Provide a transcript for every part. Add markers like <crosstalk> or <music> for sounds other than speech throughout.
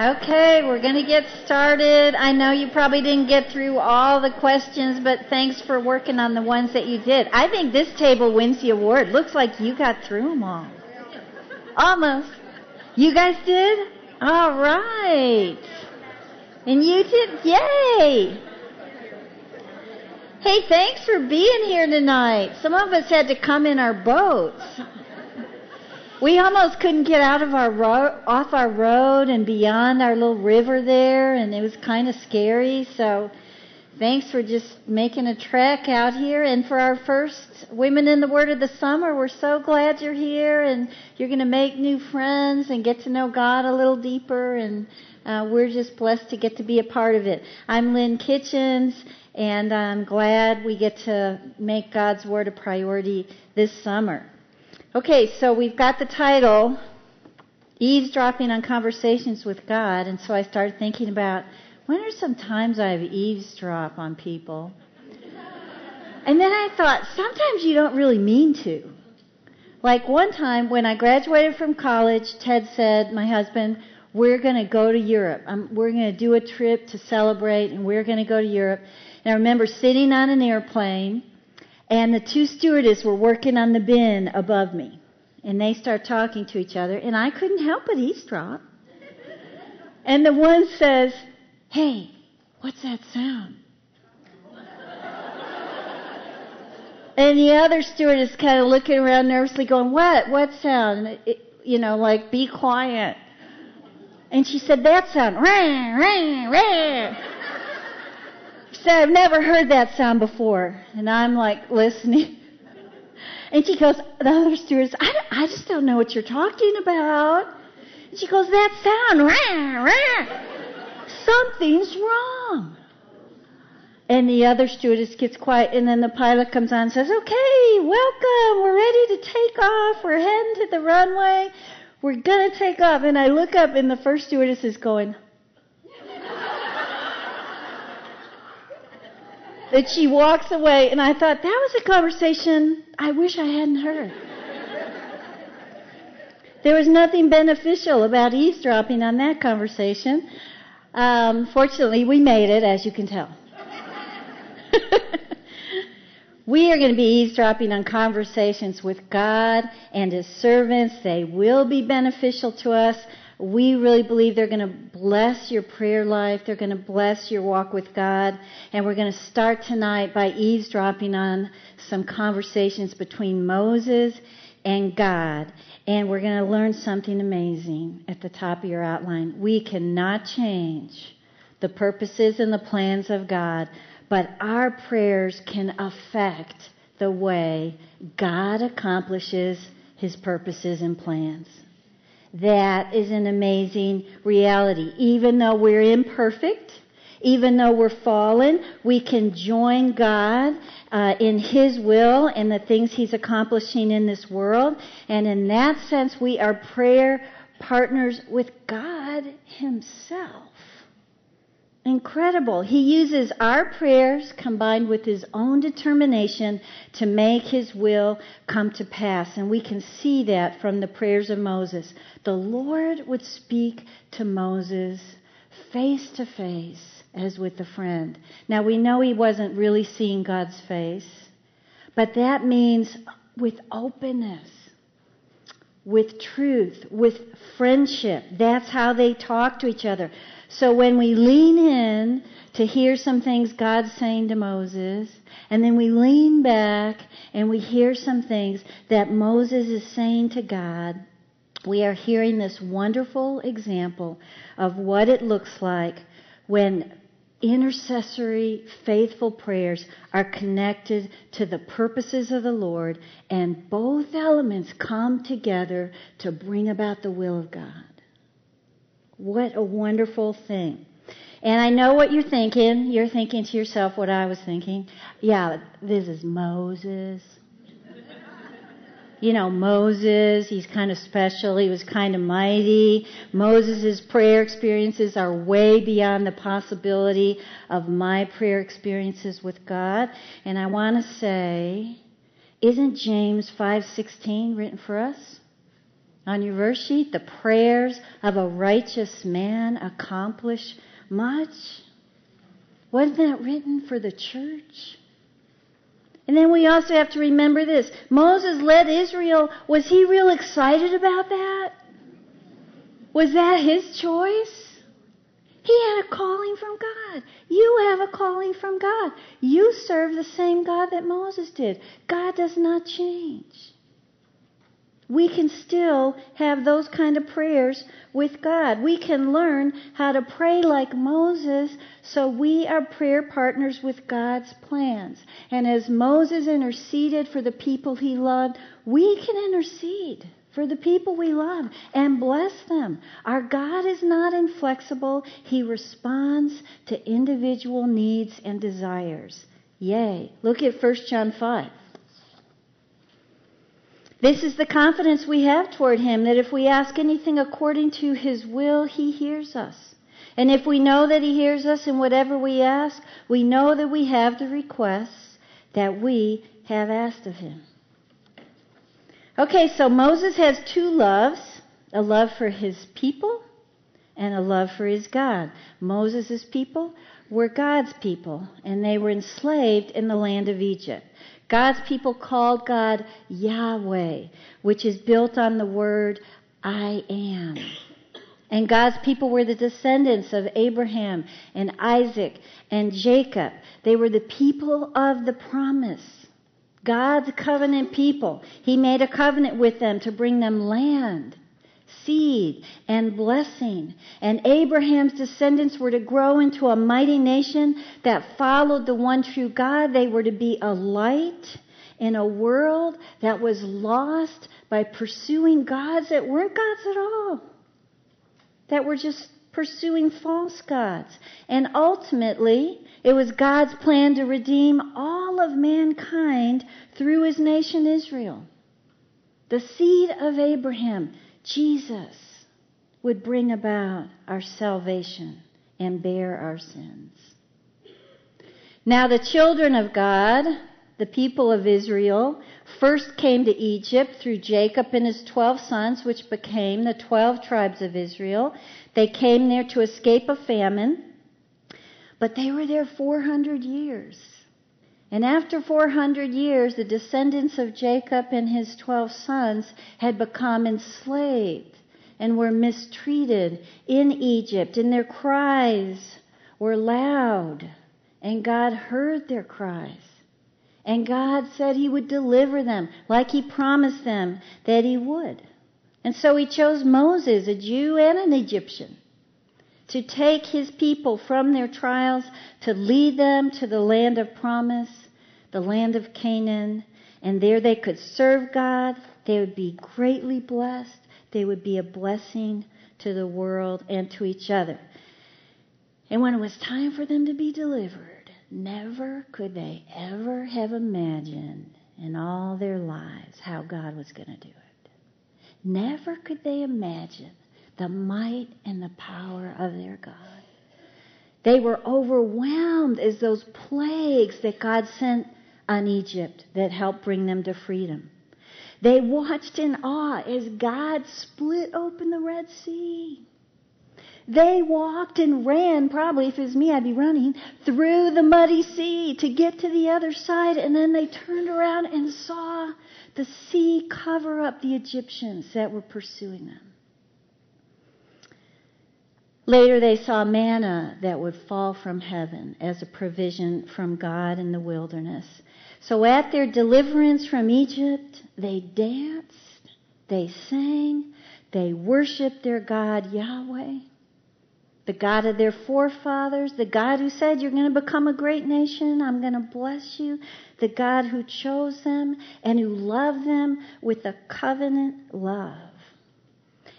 Okay, we're going to get started. I know you probably didn't get through all the questions, but thanks for working on the ones that you did. I think this table wins the award. Looks like you got through them all. Almost. You guys did? All right. And you did? Yay! Hey, thanks for being here tonight. Some of us had to come in our boats. We almost couldn't get out of our ro- off our road and beyond our little river there, and it was kind of scary. So, thanks for just making a trek out here. And for our first Women in the Word of the Summer, we're so glad you're here, and you're going to make new friends and get to know God a little deeper. And uh, we're just blessed to get to be a part of it. I'm Lynn Kitchens, and I'm glad we get to make God's Word a priority this summer. Okay, so we've got the title, Eavesdropping on Conversations with God, and so I started thinking about when are some times I've eavesdropped on people? And then I thought, sometimes you don't really mean to. Like one time when I graduated from college, Ted said, my husband, we're going to go to Europe. Um, we're going to do a trip to celebrate, and we're going to go to Europe. And I remember sitting on an airplane and the two stewardess were working on the bin above me. And they start talking to each other, and I couldn't help but eavesdrop. And the one says, Hey, what's that sound? and the other stewardess kind of looking around nervously, going, What? What sound? It, you know, like, be quiet. And she said, That sound. Rah, rah, rah said, I've never heard that sound before. And I'm like listening. <laughs> And she goes, the other stewardess, I, I just don't know what you're talking about. And she goes, that sound, rah, rah. Something's wrong. And the other stewardess gets quiet, and then the pilot comes on and says, Okay, welcome. We're ready to take off. We're heading to the runway. We're to take off. And I look up, and the first stewardess is going, that she walks away, and I thought that was a conversation I wish I hadn't heard. there was nothing beneficial about eavesdropping on that conversation. Um, fortunately, we made it, as you can tell. <laughs> we are going to be eavesdropping on conversations with God and His servants. They will be beneficial to us we really believe they're going to bless your prayer life. They're going to bless your walk with God. And we're going to start tonight by eavesdropping on some conversations between Moses and God. And we're going to learn something amazing at the top of your outline. We cannot change the purposes and the plans of God, but our prayers can affect the way God accomplishes his purposes and plans that is an amazing reality. Even though we're imperfect, even though we're fallen, we can join God uh, in His will and the things He's accomplishing in this world. And in that sense, we are prayer partners with God Himself. Incredible. He uses our prayers combined with his own determination to make his will come to pass. And we can see that from the prayers of Moses. The Lord would speak to Moses face to face as with a friend. Now we know he wasn't really seeing God's face, but that means with openness with truth, with friendship. That's how they talk to each other. So when we lean in to hear some things God's saying to Moses, and then we lean back and we hear some things that Moses is saying to God, we are hearing this wonderful example of what it looks like when intercessory, faithful prayers are connected to the purposes of the Lord, and both elements come together to bring about the will of God. What a wonderful thing. And I know what you're thinking. You're thinking to yourself what I was thinking. Yeah, this is Moses. You know, Moses, he's kind of special. He was kind of mighty. Moses' prayer experiences are way beyond the possibility of my prayer experiences with God. And I want to say, isn't James 5:16 written for us? On your verse sheet, the prayers of a righteous man accomplish much. Wasn't that written for the church? And then we also have to remember this. Moses led Israel. Was he real excited about that? Was that his choice? He had a calling from God. You have a calling from God. You serve the same God that Moses did. God does not change we can still have those kind of prayers with God. We can learn how to pray like Moses so we are prayer partners with God's plans. And as Moses interceded for the people he loved, we can intercede for the people we love and bless them. Our God is not inflexible. He responds to individual needs and desires. Yay. Look at 1 John 5. This is the confidence we have toward Him that if we ask anything according to His will, He hears us. And if we know that He hears us in whatever we ask, we know that we have the requests that we have asked of Him. Okay, so Moses has two loves a love for his people and a love for his God. Moses' people were God's people, and they were enslaved in the land of Egypt. God's people called God Yahweh, which is built on the word I am. And God's people were the descendants of Abraham and Isaac and Jacob. They were the people of the promise. God's covenant people. He made a covenant with them to bring them land seed and blessing. And Abraham's descendants were to grow into a mighty nation that followed the one true God. They were to be a light in a world that was lost by pursuing gods that weren't gods at all, that were just pursuing false gods. And ultimately, it was God's plan to redeem all of mankind through his nation Israel. The seed of Abraham Jesus would bring about our salvation and bear our sins. Now, the children of God, the people of Israel, first came to Egypt through Jacob and his twelve sons, which became the twelve tribes of Israel. They came there to escape a famine, but they were there 400 years. And after 400 years, the descendants of Jacob and his 12 sons had become enslaved and were mistreated in Egypt, and their cries were loud. And God heard their cries. And God said He would deliver them, like He promised them that He would. And so He chose Moses, a Jew and an Egyptian, to take His people from their trials, to lead them to the land of promise the land of Canaan, and there they could serve God. They would be greatly blessed. They would be a blessing to the world and to each other. And when it was time for them to be delivered, never could they ever have imagined in all their lives how God was going to do it. Never could they imagine the might and the power of their God. They were overwhelmed as those plagues that God sent on Egypt that helped bring them to freedom. They watched in awe as God split open the Red Sea. They walked and ran, probably if it was me, I'd be running, through the muddy sea to get to the other side, and then they turned around and saw the sea cover up the Egyptians that were pursuing them. Later, they saw manna that would fall from heaven as a provision from God in the wilderness. So at their deliverance from Egypt, they danced, they sang, they worshiped their God Yahweh, the God of their forefathers, the God who said, You're going to become a great nation, I'm going to bless you, the God who chose them and who loved them with a covenant love.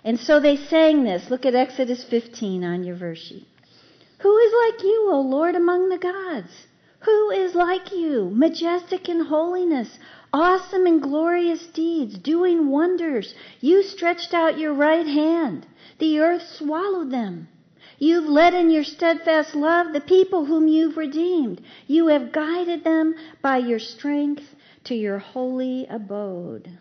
And so they sang this. Look at Exodus 15 on your verse sheet. Who is like you, O Lord, among the gods? Who is like you, majestic in holiness, awesome in glorious deeds, doing wonders? You stretched out your right hand. The earth swallowed them. You've led in your steadfast love the people whom you've redeemed. You have guided them by your strength to your holy abode.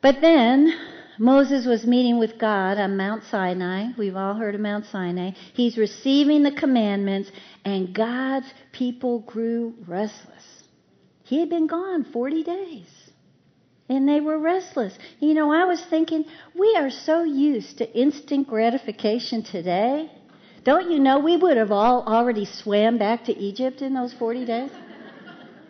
But then Moses was meeting with God on Mount Sinai. We've all heard of Mount Sinai. He's receiving the commandments, and God's people grew restless. He had been gone 40 days, and they were restless. You know, I was thinking, we are so used to instant gratification today. Don't you know we would have all already swam back to Egypt in those 40 days?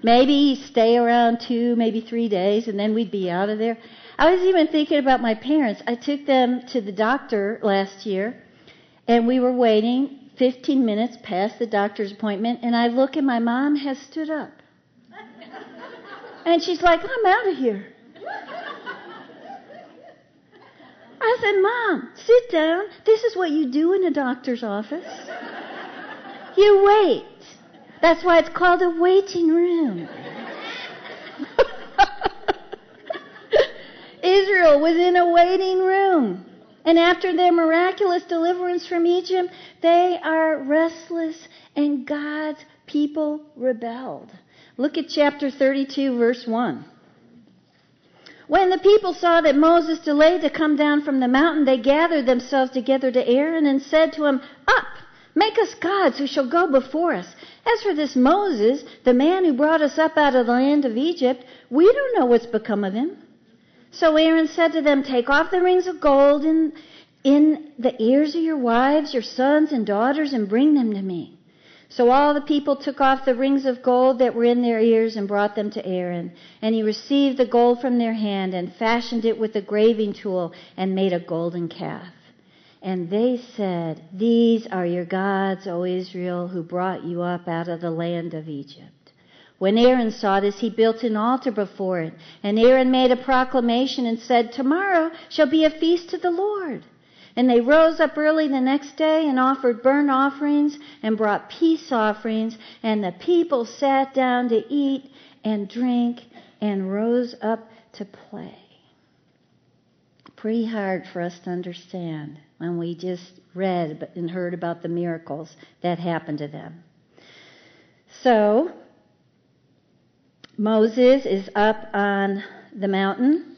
Maybe stay around two, maybe three days, and then we'd be out of there. I was even thinking about my parents. I took them to the doctor last year, and we were waiting 15 minutes past the doctor's appointment, and I look and my mom has stood up. And she's like, I'm out of here. I said, Mom, sit down. This is what you do in a doctor's office. You wait. That's why it's called a waiting room. <laughs> Israel was in a waiting room. And after their miraculous deliverance from Egypt, they are restless and God's people rebelled. Look at chapter 32, verse 1. When the people saw that Moses delayed to come down from the mountain, they gathered themselves together to Aaron and said to him, Up, make us gods who shall go before us. As for this Moses, the man who brought us up out of the land of Egypt, we don't know what's become of him. So Aaron said to them, Take off the rings of gold in, in the ears of your wives, your sons and daughters, and bring them to me. So all the people took off the rings of gold that were in their ears and brought them to Aaron. And he received the gold from their hand and fashioned it with a graving tool and made a golden calf. And they said, These are your gods, O Israel, who brought you up out of the land of Egypt. When Aaron saw this, he built an altar before it. And Aaron made a proclamation and said, Tomorrow shall be a feast to the Lord. And they rose up early the next day and offered burnt offerings and brought peace offerings. And the people sat down to eat and drink and rose up to play. Pretty hard for us to understand when we just read and heard about the miracles that happened to them. So, Moses is up on the mountain,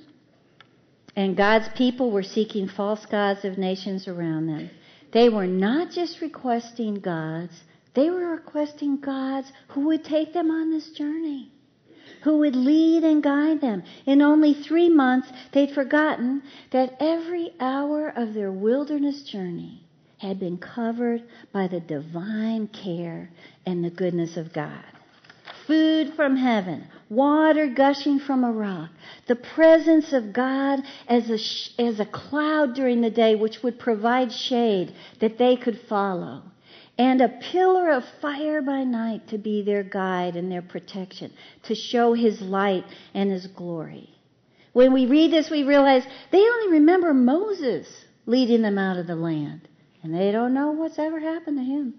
and God's people were seeking false gods of nations around them. They were not just requesting gods, they were requesting gods who would take them on this journey, who would lead and guide them. In only three months, they'd forgotten that every hour of their wilderness journey had been covered by the divine care and the goodness of God food from heaven, water gushing from a rock, the presence of God as a, sh- as a cloud during the day which would provide shade that they could follow, and a pillar of fire by night to be their guide and their protection, to show his light and his glory. When we read this, we realize they only remember Moses leading them out of the land, and they don't know what's ever happened to him.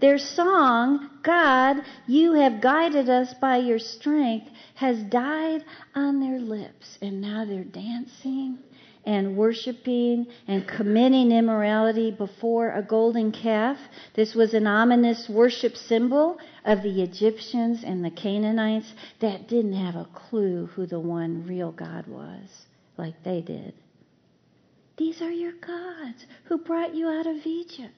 Their song, God, you have guided us by your strength, has died on their lips. And now they're dancing and worshiping and committing immorality before a golden calf. This was an ominous worship symbol of the Egyptians and the Canaanites that didn't have a clue who the one real God was, like they did. These are your gods who brought you out of Egypt.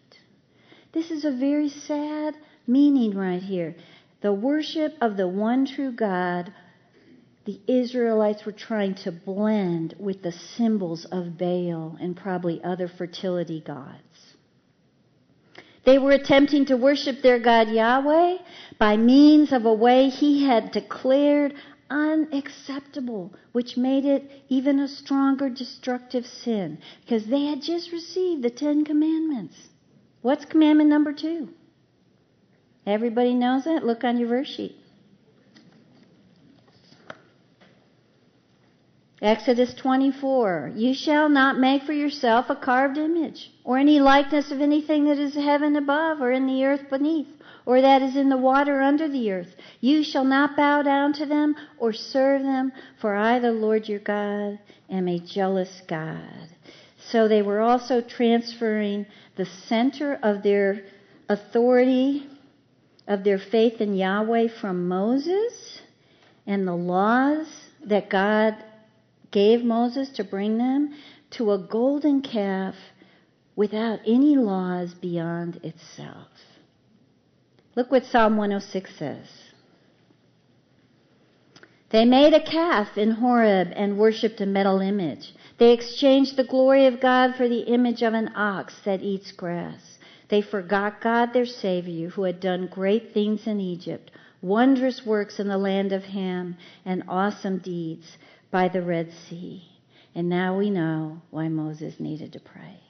This is a very sad meaning right here. The worship of the one true God, the Israelites were trying to blend with the symbols of Baal and probably other fertility gods. They were attempting to worship their God Yahweh by means of a way he had declared unacceptable, which made it even a stronger destructive sin because they had just received the Ten Commandments. What's commandment number two? Everybody knows it? Look on your verse sheet. Exodus 24. You shall not make for yourself a carved image, or any likeness of anything that is heaven above, or in the earth beneath, or that is in the water under the earth. You shall not bow down to them, or serve them, for I, the Lord your God, am a jealous God. So they were also transferring the center of their authority, of their faith in Yahweh from Moses and the laws that God gave Moses to bring them to a golden calf without any laws beyond itself. Look what Psalm 106 says. They made a calf in Horeb and worshipped a metal image. They exchanged the glory of God for the image of an ox that eats grass. They forgot God, their Savior, who had done great things in Egypt, wondrous works in the land of Ham, and awesome deeds by the Red Sea. And now we know why Moses needed to pray.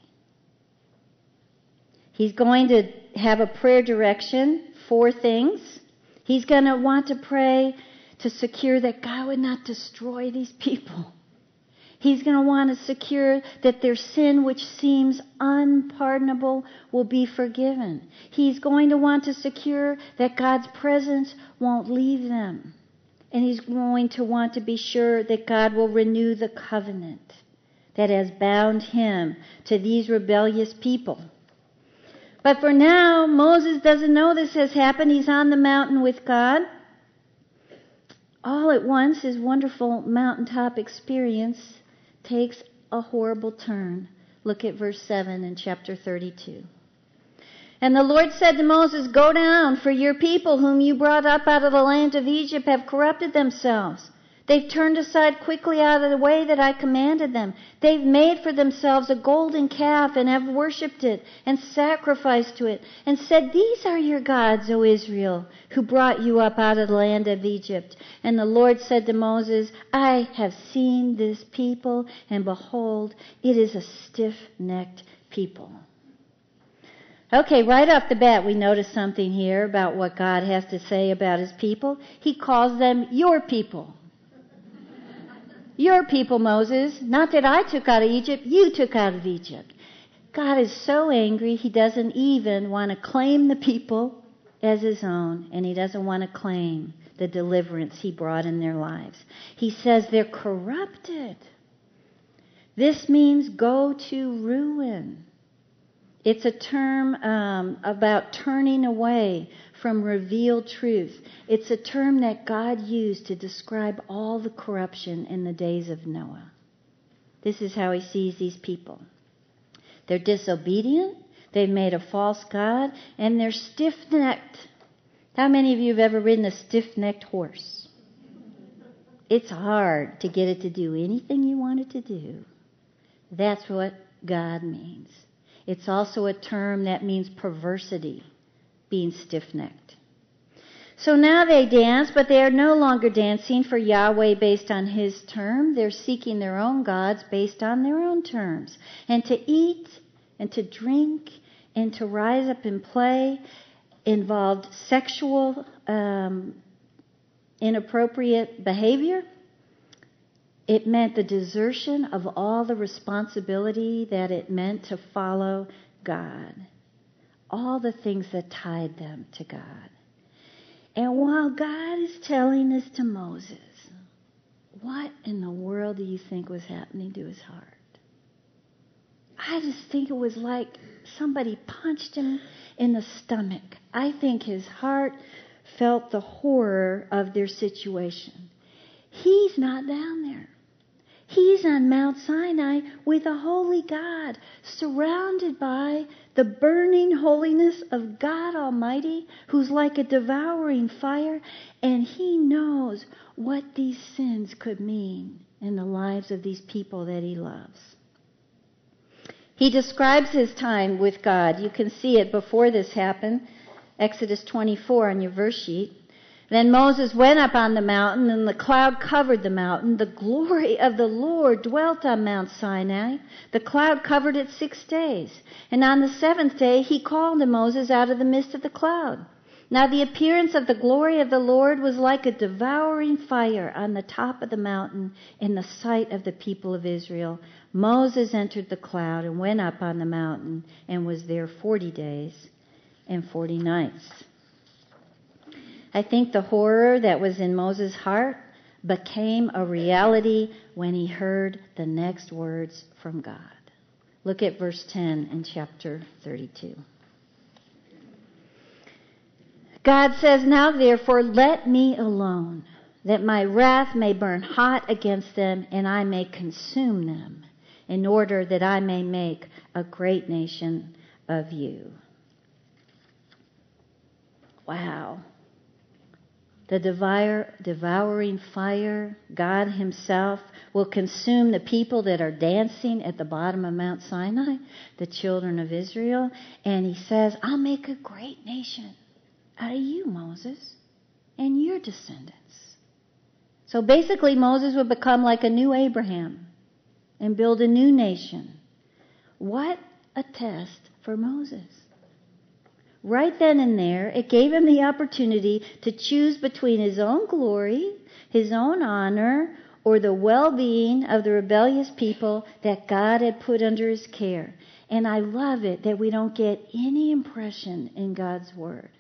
He's going to have a prayer direction, four things. He's going to want to pray to secure that God would not destroy these people. He's going to want to secure that their sin, which seems unpardonable, will be forgiven. He's going to want to secure that God's presence won't leave them. And he's going to want to be sure that God will renew the covenant that has bound him to these rebellious people. But for now, Moses doesn't know this has happened. He's on the mountain with God. All at once, his wonderful mountaintop experience takes a horrible turn. Look at verse 7 in chapter 32. And the Lord said to Moses, Go down, for your people whom you brought up out of the land of Egypt have corrupted themselves. They've turned aside quickly out of the way that I commanded them. They've made for themselves a golden calf and have worshipped it and sacrificed to it and said, These are your gods, O Israel, who brought you up out of the land of Egypt. And the Lord said to Moses, I have seen this people, and behold, it is a stiff necked people. Okay, right off the bat, we notice something here about what God has to say about his people. He calls them your people. Your people, Moses, not that I took out of Egypt, you took out of Egypt. God is so angry, he doesn't even want to claim the people as his own, and he doesn't want to claim the deliverance he brought in their lives. He says they're corrupted. This means go to ruin. It's a term um, about turning away from revealed truth. It's a term that God used to describe all the corruption in the days of Noah. This is how he sees these people. They're disobedient, they've made a false God, and they're stiff necked. How many of you have ever ridden a stiff necked horse? It's hard to get it to do anything you want it to do. That's what God means. It's also a term that means perversity being stiff necked. So now they dance, but they are no longer dancing for Yahweh based on His term. They're seeking their own gods based on their own terms. And to eat and to drink and to rise up and play involved sexual um, inappropriate behavior. It meant the desertion of all the responsibility that it meant to follow God all the things that tied them to God. And while God is telling this to Moses, what in the world do you think was happening to his heart? I just think it was like somebody punched him in the stomach. I think his heart felt the horror of their situation. He's not down there. He's on Mount Sinai with a holy God, surrounded by the burning holiness of God Almighty, who's like a devouring fire, and he knows what these sins could mean in the lives of these people that he loves. He describes his time with God. You can see it before this happened. Exodus 24 on your verse sheet. Then Moses went up on the mountain, and the cloud covered the mountain. The glory of the Lord dwelt on Mount Sinai. The cloud covered it six days. And on the seventh day he called to Moses out of the midst of the cloud. Now the appearance of the glory of the Lord was like a devouring fire on the top of the mountain in the sight of the people of Israel. Moses entered the cloud and went up on the mountain and was there forty days and forty nights. I think the horror that was in Moses' heart became a reality when he heard the next words from God. Look at verse 10 in chapter 32. God says, Now therefore, let me alone, that my wrath may burn hot against them and I may consume them, in order that I may make a great nation of you. Wow. The devour, devouring fire, God Himself, will consume the people that are dancing at the bottom of Mount Sinai, the children of Israel. And He says, I'll make a great nation out of you, Moses, and your descendants. So basically, Moses would become like a new Abraham and build a new nation. What a test for Moses. Right then and there, it gave him the opportunity to choose between his own glory, his own honor, or the well being of the rebellious people that God had put under his care. And I love it that we don't get any impression in God's word,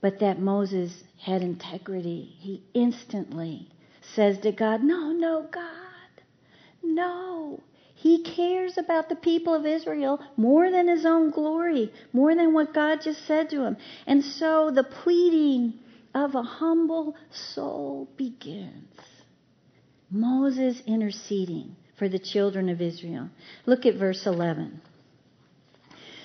but that Moses had integrity. He instantly says to God, No, no, God, no. He cares about the people of Israel more than his own glory, more than what God just said to him. And so the pleading of a humble soul begins. Moses interceding for the children of Israel. Look at verse 11.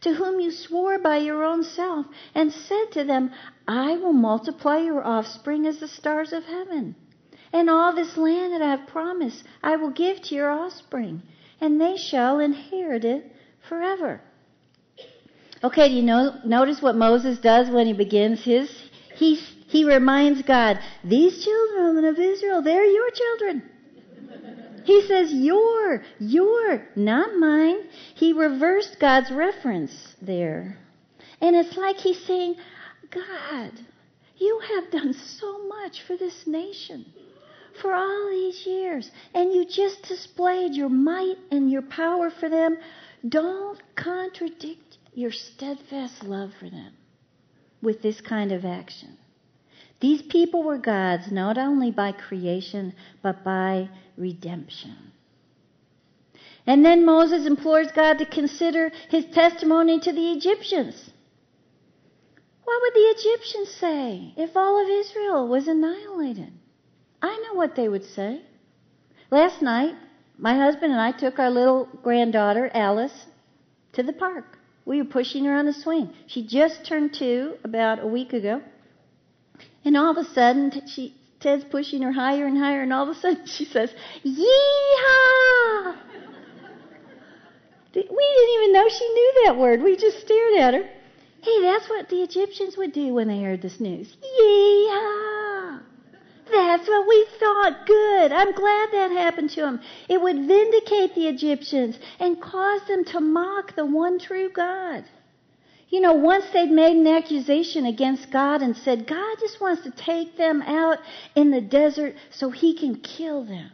to whom you swore by your own self, and said to them, I will multiply your offspring as the stars of heaven. And all this land that I have promised I will give to your offspring, and they shall inherit it forever. Okay, do you know, notice what Moses does when he begins his? He he reminds God, these children of Israel, they're your children. He says, your, your, not mine. He reversed God's reference there. And it's like he's saying, God, you have done so much for this nation for all these years, and you just displayed your might and your power for them. Don't contradict your steadfast love for them with this kind of action. These people were God's not only by creation, but by redemption. And then Moses implores God to consider his testimony to the Egyptians. What would the Egyptians say if all of Israel was annihilated? I know what they would say. Last night, my husband and I took our little granddaughter, Alice, to the park. We were pushing her on a swing. She just turned two about a week ago. And all of a sudden, she, Ted's pushing her higher and higher, and all of a sudden <laughs> she says, Yeehaw! we didn't even know she knew that word. We just stared at her. Hey, that's what the Egyptians would do when they heard this news. Yeehaw! That's what we thought. Good. I'm glad that happened to them. It would vindicate the Egyptians and cause them to mock the one true God. You know, once they'd made an accusation against God and said, God just wants to take them out in the desert so he can kill them.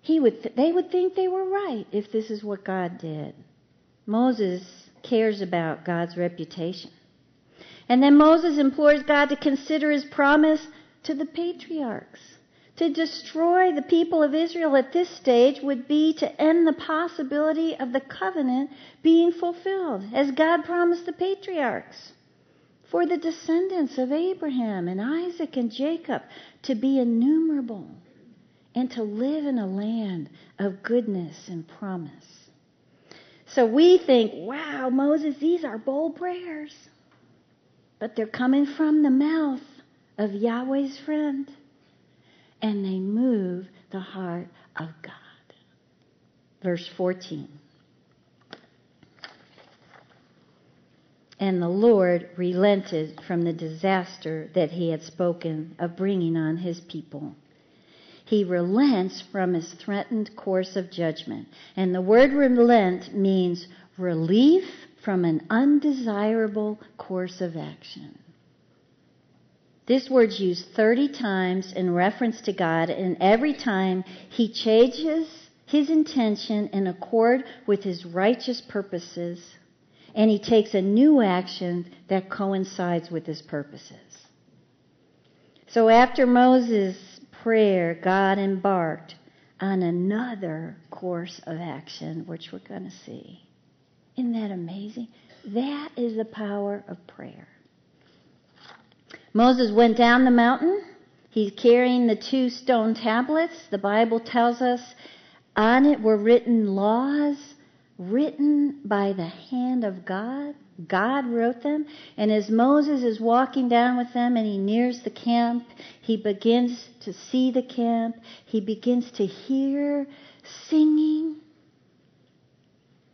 He would th- they would think they were right if this is what God did. Moses cares about God's reputation. And then Moses implores God to consider his promise to the patriarchs. To destroy the people of Israel at this stage would be to end the possibility of the covenant being fulfilled, as God promised the patriarchs. For the descendants of Abraham and Isaac and Jacob to be innumerable and to live in a land of goodness and promise. So we think, wow, Moses, these are bold prayers. But they're coming from the mouth of Yahweh's friend and they move the heart of God. Verse 14. And the Lord relented from the disaster that he had spoken of bringing on his people. He relents from his threatened course of judgment. And the word relent means relief from an undesirable course of action. This word's used 30 times in reference to God, and every time he changes his intention in accord with his righteous purposes, and he takes a new action that coincides with his purposes. So after Moses' prayer, God embarked on another course of action, which we're going to see. Isn't that amazing? That is the power of prayer. Moses went down the mountain. He's carrying the two stone tablets. The Bible tells us on it were written laws written by the hand of God. God wrote them. And as Moses is walking down with them and he nears the camp, he begins to see the camp. He begins to hear singing.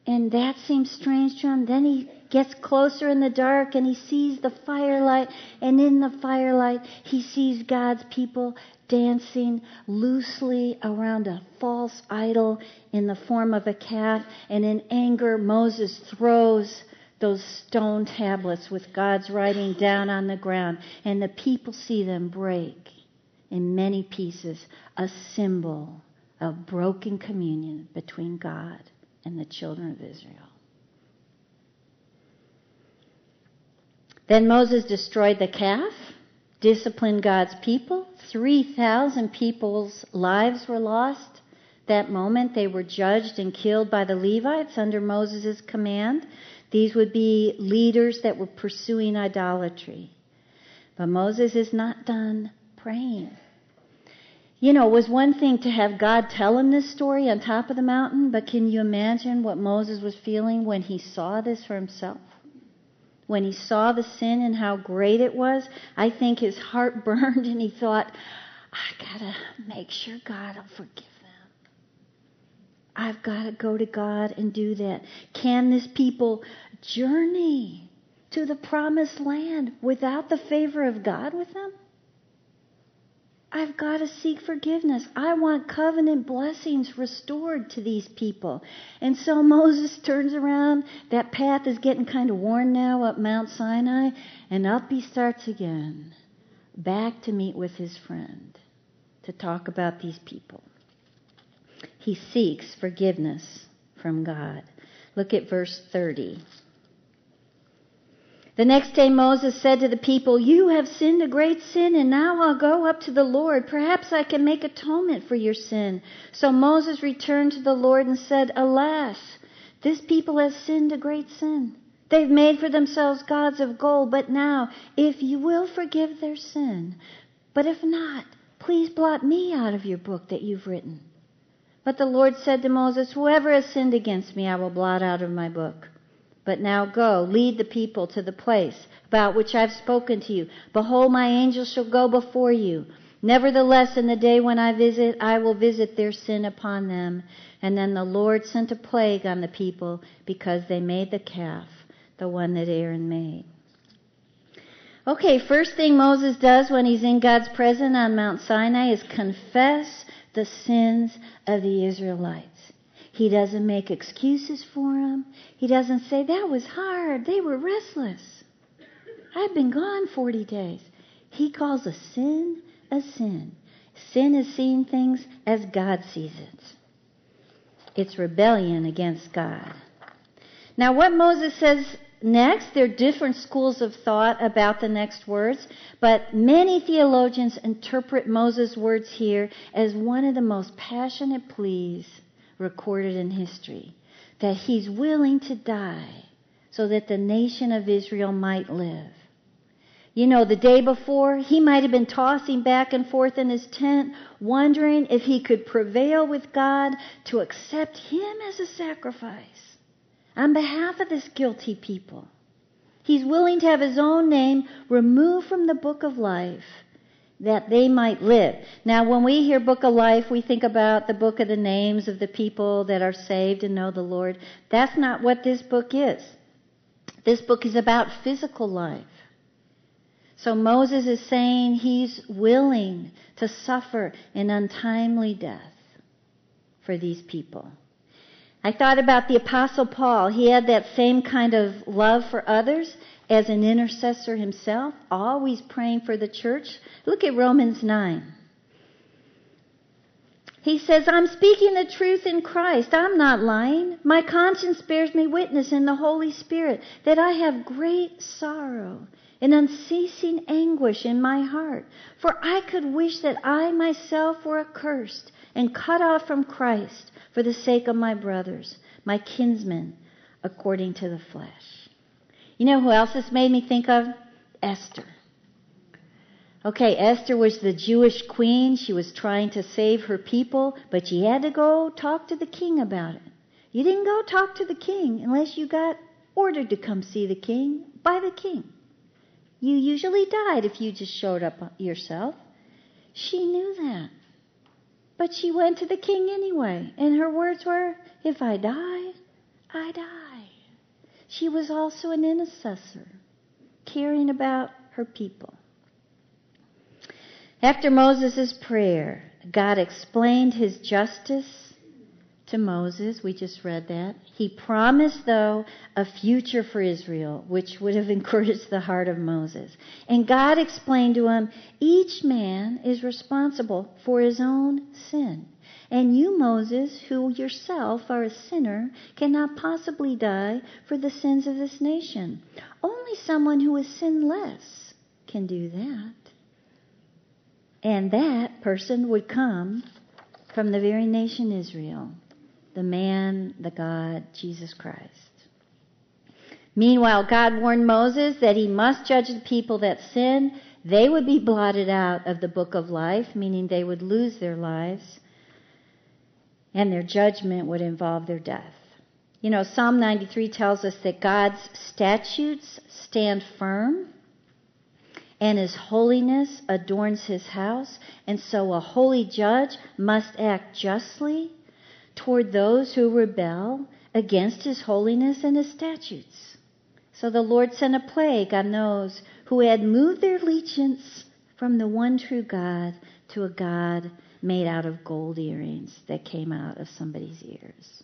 And that seems strange to him. Then he gets closer in the dark and he sees the firelight. And in the firelight, he sees God's people dancing loosely around a false idol in the form of a calf. And in anger, Moses throws those stone tablets with God's writing down on the ground. And the people see them break in many pieces, a symbol of broken communion between God and the children of Israel. Then Moses destroyed the calf, disciplined God's people. 3,000 people's lives were lost. That moment they were judged and killed by the Levites under Moses' command. These would be leaders that were pursuing idolatry. But Moses is not done praying. You know, it was one thing to have God tell him this story on top of the mountain, but can you imagine what Moses was feeling when he saw this for himself? When he saw the sin and how great it was, I think his heart <laughs> burned and he thought, I gotta make sure God will forgive them. I've gotta go to God and do that. Can this people journey to the promised land without the favor of God with them? I've got to seek forgiveness. I want covenant blessings restored to these people. And so <laughs> Moses turns around. That path is getting kind of worn now up Mount Sinai. And up he starts again, back to meet with his friend to talk about these people. He seeks forgiveness from God. Look at verse 30. The next day Moses said to the people, You have sinned a great sin, and now I'll go up to the Lord. Perhaps I can make atonement for your sin. So Moses returned to the Lord and said, Alas, this people has sinned a great sin. They've made for themselves gods of gold, but now, if you will forgive their sin, but if not, please blot me out of your book that you've written. But the Lord said to Moses, Whoever has sinned against me, I will blot out of my book. But now go, lead the people to the place about which I've spoken to you. Behold, my angel shall go before you. Nevertheless, in the day when I visit, I will visit their sin upon them. And then the Lord sent a plague on the people because they made the calf, the one that Aaron made. Okay, first thing Moses does when he's in God's presence on Mount Sinai is confess the sins of the Israelites. He doesn't make excuses for them. He doesn't say, that was hard. They were restless. I've been gone 40 days. He calls a sin a sin. Sin is seeing things as God sees it. It's rebellion against God. Now, what Moses says next, there are different schools of thought about the next words, but many theologians interpret Moses' words here as one of the most passionate pleas recorded in history that he's willing to die so that the nation of Israel might live. You know, the day before, he might have been tossing back and forth in his tent, wondering if he could prevail with God to accept him as a sacrifice on behalf of this guilty people. He's willing to have his own name removed from the book of life that they might live. Now, when we hear Book of Life, we think about the book of the names of the people that are saved and know the Lord. That's not what this book is. This book is about physical life. So Moses is saying he's willing to suffer an untimely death for these people. I thought about the Apostle Paul. He had that same kind of love for others, as an intercessor himself, always praying for the church. Look at Romans 9. He says, I'm speaking the truth in Christ. I'm not lying. My conscience bears me witness in the Holy Spirit that I have great sorrow and unceasing anguish in my heart. For I could wish that I myself were accursed and cut off from Christ for the sake of my brothers, my kinsmen, according to the flesh. You know who else this made me think of? Esther. Okay, Esther was the Jewish queen. She was trying to save her people, but she had to go talk to the king about it. You didn't go talk to the king unless you got ordered to come see the king by the king. You usually died if you just showed up yourself. She knew that. But she went to the king anyway, and her words were, If I die, I die. She was also an intercessor, caring about her people. After Moses' prayer, God explained his justice to Moses. We just read that. He promised, though, a future for Israel, which would have <laughs> encouraged the heart of Moses. And God explained to him, each man is responsible for his own sin. And you, Moses, who yourself are a sinner, cannot possibly die for the sins of this nation. Only someone who is sinless can do that. And that person would come from the very nation Israel, the man, the God, Jesus Christ. Meanwhile, God warned Moses that he must judge the people that sin. They would be blotted out of the book of life, meaning they would lose their lives, and their judgment would involve their death. You know, Psalm 93 tells us that God's statutes stand firm and his holiness adorns his house. And so a holy judge must act justly toward those who rebel against his holiness and his statutes. So the Lord sent a plague on those who had moved their allegiance from the one true God to a God made out of gold earrings that came out of somebody's ears.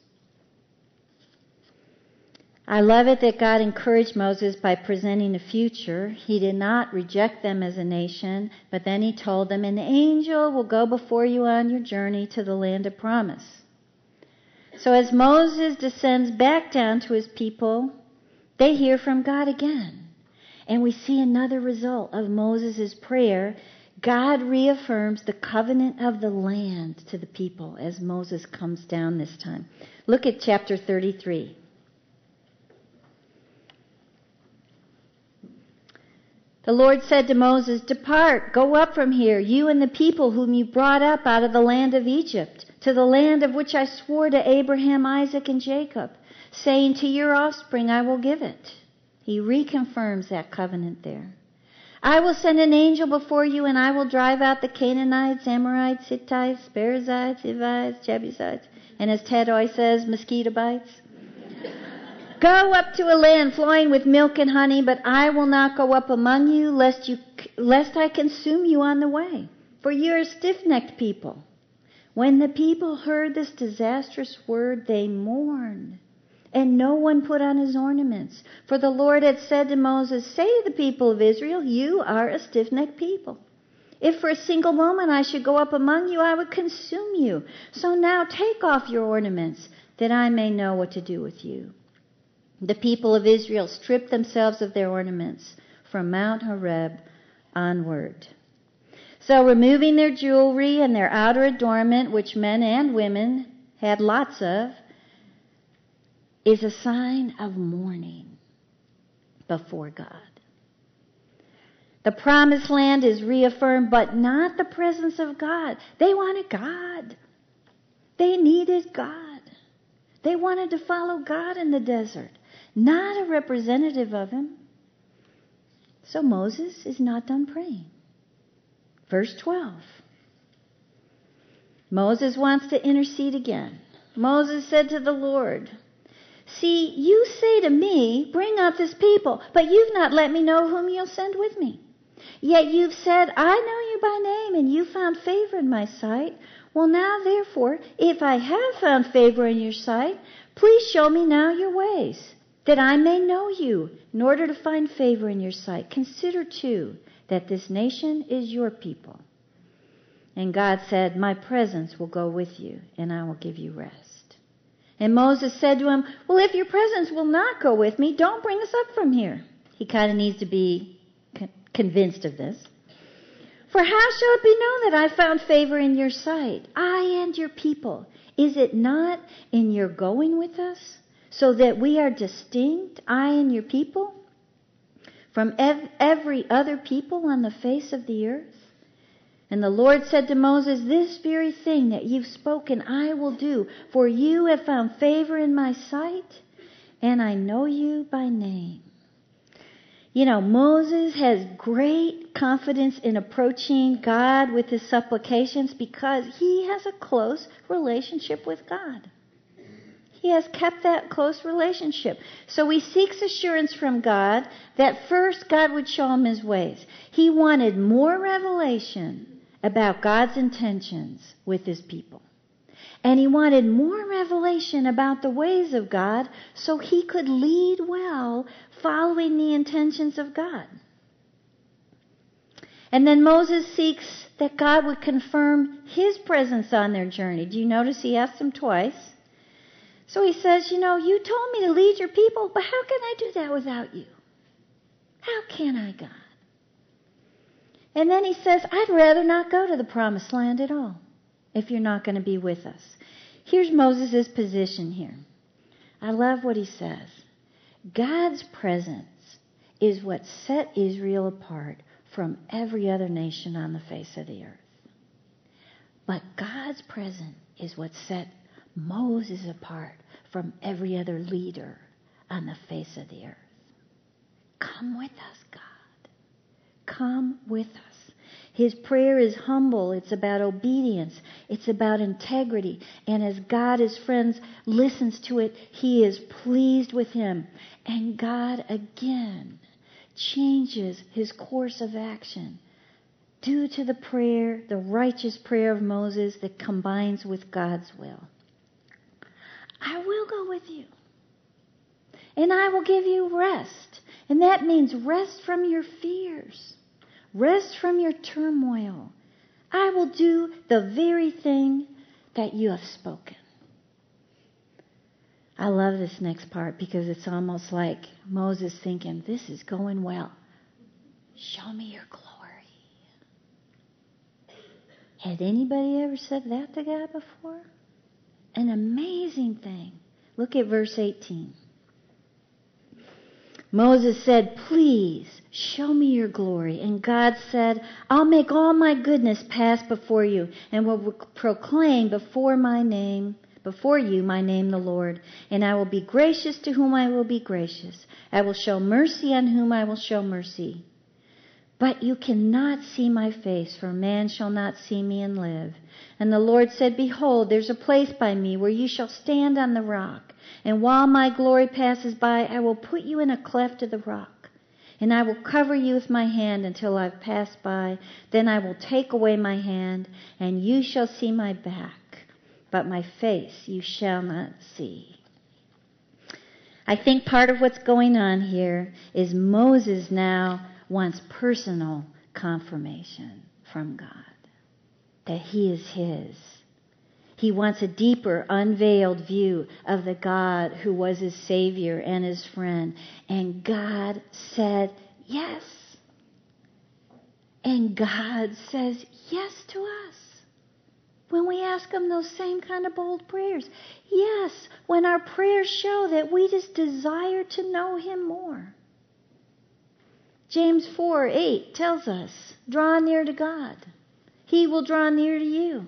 I love it that God encouraged Moses by presenting a future. He did not reject them as a nation, but then he told them, An angel will go before you on your journey to the land of promise. So as Moses descends back down to his people, they hear from God again. And we see another result of Moses' prayer. God reaffirms the covenant of the land to the people as Moses comes down this time. Look at chapter 33. The Lord said to Moses, Depart, go up from here, you and the people whom you brought up out of the land of Egypt, to the land of which I swore to Abraham, Isaac, and Jacob, saying, To your offspring I will give it. He reconfirms that covenant there. I will send an angel before you, and I will drive out the Canaanites, Amorites, Hittites, Perizzites, Hivites, Jebusites, and as Ted always says, mosquito bites. <laughs> Go up to a land flowing with milk and honey, but I will not go up among you, lest you, lest I consume you on the way. For you are a stiff-necked people. When the people heard this disastrous word, they mourned, and no one put on his ornaments. For the Lord had said to Moses, Say to the people of Israel, You are a stiff-necked people. If for a single moment I should go up among you, I would consume you. So now take off your ornaments, that I may know what to do with you. The people of Israel stripped themselves of their ornaments from Mount Horeb onward. So, removing their jewelry and their outer adornment, which men and women had lots of, is a sign of mourning before God. The promised land is reaffirmed, but not the presence of God. They wanted God. They needed God. They wanted to follow God in the desert not a representative of him. So Moses is not done praying. Verse 12. Moses wants to intercede again. Moses said to the Lord, See, you say to me, Bring out this people, but you've not let me know whom you'll send with me. Yet you've said, I know you by name, and you found favor in my sight. Well, now, therefore, if I have found favor in your sight, please show me now your ways that I may know you, in order to find favor in your sight. Consider too that this nation is your people. And God said, My presence will go with you, and I will give you rest. And Moses said to him, Well, if your presence will not go with me, don't bring us up from here. He kind of needs to be convinced of this. For how shall it be known that I found favor in your sight, I and your people? Is it not in your going with us, so that we are distinct, I and your people, from ev- every other people on the face of the earth? And the Lord said to Moses, This very thing that you've spoken I will do, for you have found favor in my sight, and I know you by name. You know, Moses has great confidence in approaching God with his supplications because he has a close relationship with God. He has kept that close relationship. So he seeks assurance from God that first God would show him his ways. He wanted more revelation about God's intentions with his people. And he wanted more revelation about the ways of God so he could lead well following the intentions of God. And then Moses seeks that God would confirm his presence on their journey. Do you notice he asked him twice? So he says, You know, you told me to lead your people, but how can I do that without you? How can I, God? And then he says, I'd rather not go to the promised land at all if you're not going to be with us. Here's Moses' position here. I love what he says. God's presence is what set Israel apart from every other nation on the face of the earth. But God's presence is what set Moses apart from every other leader on the face of the earth. Come with us, God. Come with us. His prayer is humble. It's about obedience. It's about integrity. And as God, his friends, listens to it, he is pleased with him. And God again changes his course of action due to the prayer, the righteous prayer of Moses that combines with God's will. I will go with you. And I will give you rest. And that means rest from your fears. Rest from your turmoil. I will do the very thing that you have spoken. I love this next part because it's almost like Moses thinking, This is going well. Show me your glory. Had anybody ever said that to God before? An amazing thing. Look at verse 18. Moses said, Please show me your glory. And God said, I'll make all my goodness pass before you and will proclaim before my name, before you my name the Lord. And I will be gracious to whom I will be gracious. I will show mercy on whom I will show mercy. But you cannot see my face, for man shall not see me and live. And the Lord said, Behold, there's a place by me where you shall stand on the rock. And while my glory passes by, I will put you in a cleft of the rock. And I will cover you with my hand until I've passed by. Then I will take away my hand, and you shall see my back, but my face you shall not see. I think part of what's going on here is Moses now wants personal confirmation from God that he is his he wants a deeper, unveiled view of the God who was his Savior and his friend. And God said yes. And God says yes to us when we ask Him those same kind of bold prayers. Yes, when our prayers show that we just desire to know Him more. James 4 8 tells us, draw near to God. He will draw near to you.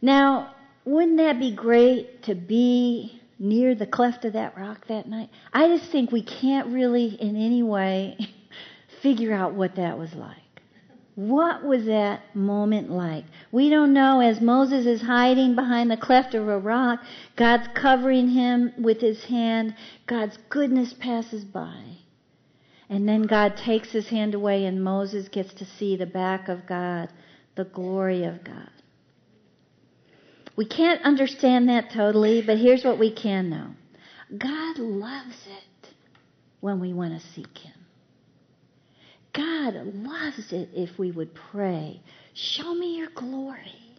Now, wouldn't that be great to be near the cleft of that rock that night? I just think we can't really, in any way, <laughs> figure out what that was like. What was that moment like? We don't know. As Moses is hiding behind the cleft of a rock, God's covering him with his hand. God's goodness passes by. And then God takes his hand away, and Moses gets to see the back of God, the glory of God. We can't understand that totally, but here's what we can know. God loves it when we want to seek Him. God loves it if we would pray, Show me your glory.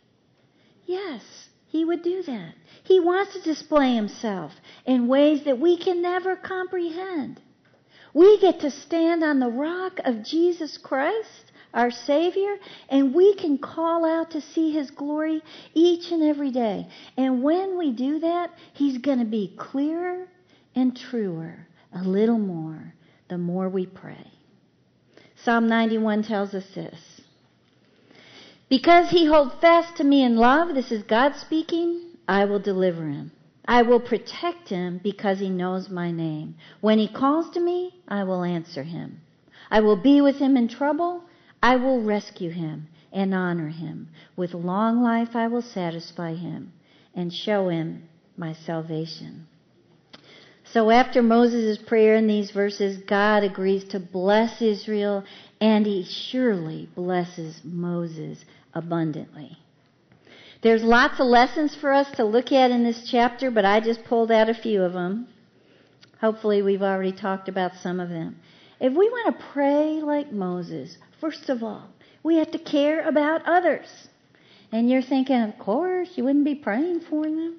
Yes, He would do that. He wants to display Himself in ways that we can never comprehend. We get to stand on the rock of Jesus Christ, our Savior, and we can call out to see His glory each and every day. And when we do that, He's going to be clearer and truer a little more the more we pray. Psalm 91 tells us this. Because he holds fast to me in love, this is God speaking, I will deliver him. I will protect him because he knows my name. When he calls to me, I will answer him. I will be with him in trouble. I will rescue him and honor him. With long life, I will satisfy him and show him my salvation. So after Moses' prayer in these verses, God agrees to bless Israel and he surely blesses Moses abundantly. There's lots of lessons for us to look at in this chapter, but I just pulled out a few of them. Hopefully, we've already talked about some of them. If we want to pray like Moses, first of all, we have to care about others. And you're thinking, of course, you wouldn't be praying for them.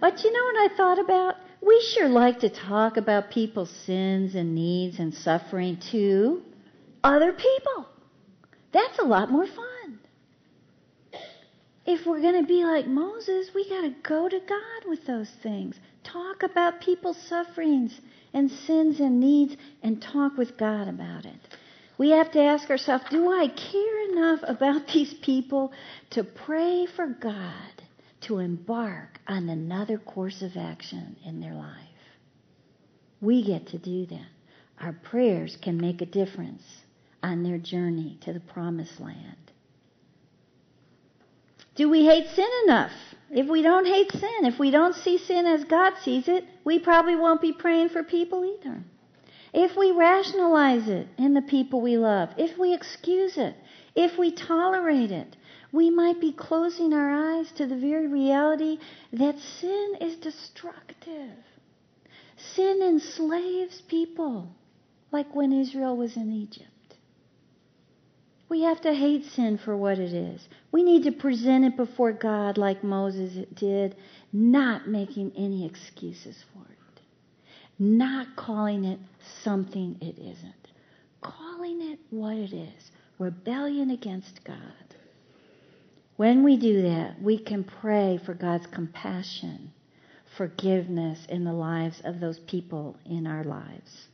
But you know what I thought about? We sure like to talk about people's sins and needs and suffering to other people. That's a lot more fun if we're going to be like Moses, we got to go to God with those things. Talk about people's sufferings and sins and needs and talk with God about it. We have to ask ourselves do I care enough about <laughs> these people to pray for God to embark on another course of action in their life? We get to do that. Our prayers can make a difference on their journey to the promised land. Do we hate sin enough? If we don't hate sin, if we don't see sin as God sees it, we probably won't be praying for people either. If we rationalize it in the people we love, if we excuse it, if we tolerate it, we might be closing our eyes to the very reality that sin is destructive. Sin enslaves people, like when Israel was in Egypt. We have to hate sin for what it is. We need to present it before God like Moses did, not making any excuses for it, not calling it something it isn't, calling it what it is rebellion against God. When we do that, we can pray for God's compassion, forgiveness in the lives of those people in our lives.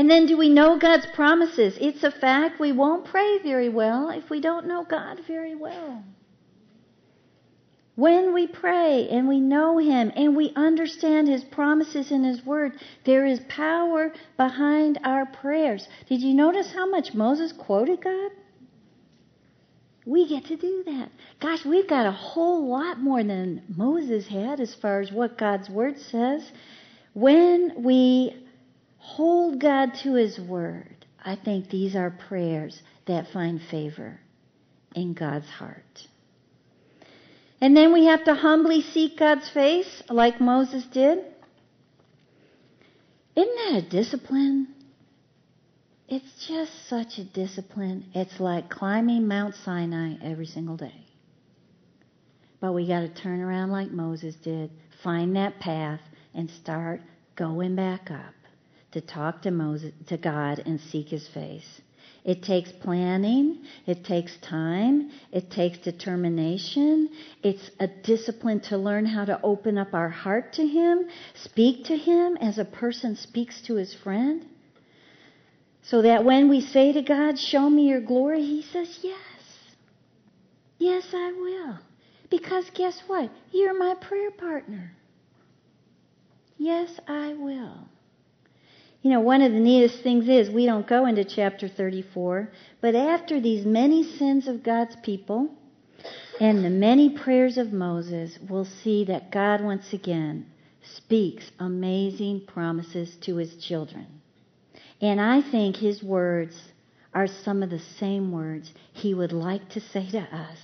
And then do we know God's promises? It's a fact we won't pray very well if we don't know God very well. When we pray and we know Him and we understand His promises in His Word, there is power behind our prayers. Did you notice how much Moses quoted God? We get to do that. Gosh, we've got a whole lot more than Moses had as far as what God's Word says. When we hold God to His Word, I think these are prayers that find favor in God's heart. And then we have to humbly seek God's face like Moses did. Isn't that a discipline? It's just such a discipline. It's like climbing Mount Sinai every single day. But we got to turn around like Moses did, find that path, and start going back up to talk to Moses, to God and seek his face. It takes planning, it takes time, it takes determination. It's a discipline to learn how to open up our heart to him, speak to him as a person speaks to his friend. So that when we say to God, Show me your glory, he says, Yes. Yes, I will. Because guess what? You're my prayer partner. Yes, I will. You know, one of the neatest things is we don't go into chapter 34, but after these many sins of God's people and the many prayers of Moses, we'll see that God once again speaks amazing promises to his children. And I think his words are some of the same words he would like to say to us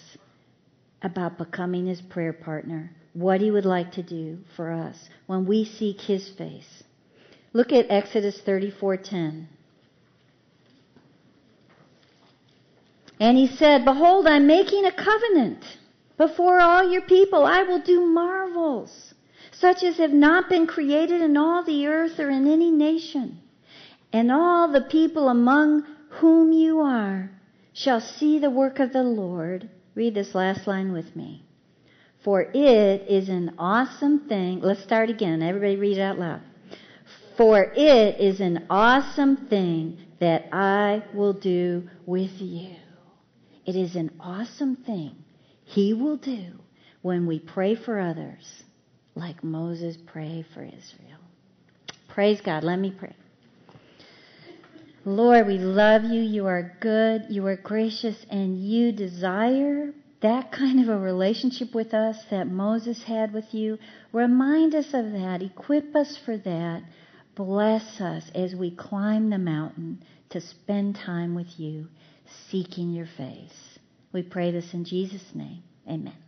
about becoming his prayer partner what He would like to do for us when we seek His face. Look at Exodus 34:10. And he said, Behold, I'm making a covenant before all your people. I will do marvels, such as have not been created in all the earth or in any nation. And all the people among whom you are shall see the work of the Lord. Read this last line with me. For it is an awesome thing. Let's start again. Everybody read it out loud. For it is an awesome thing that I will do with you. It is an awesome thing He will do when we pray for others like Moses prayed for Israel. Praise God. Let me pray. Lord, we love you. You are good. You are gracious. And you desire that kind of a relationship with us that Moses had with you. Remind us of that. Equip us for that. Bless us as we climb the mountain to spend time with you seeking your face. We pray this in Jesus' name. Amen.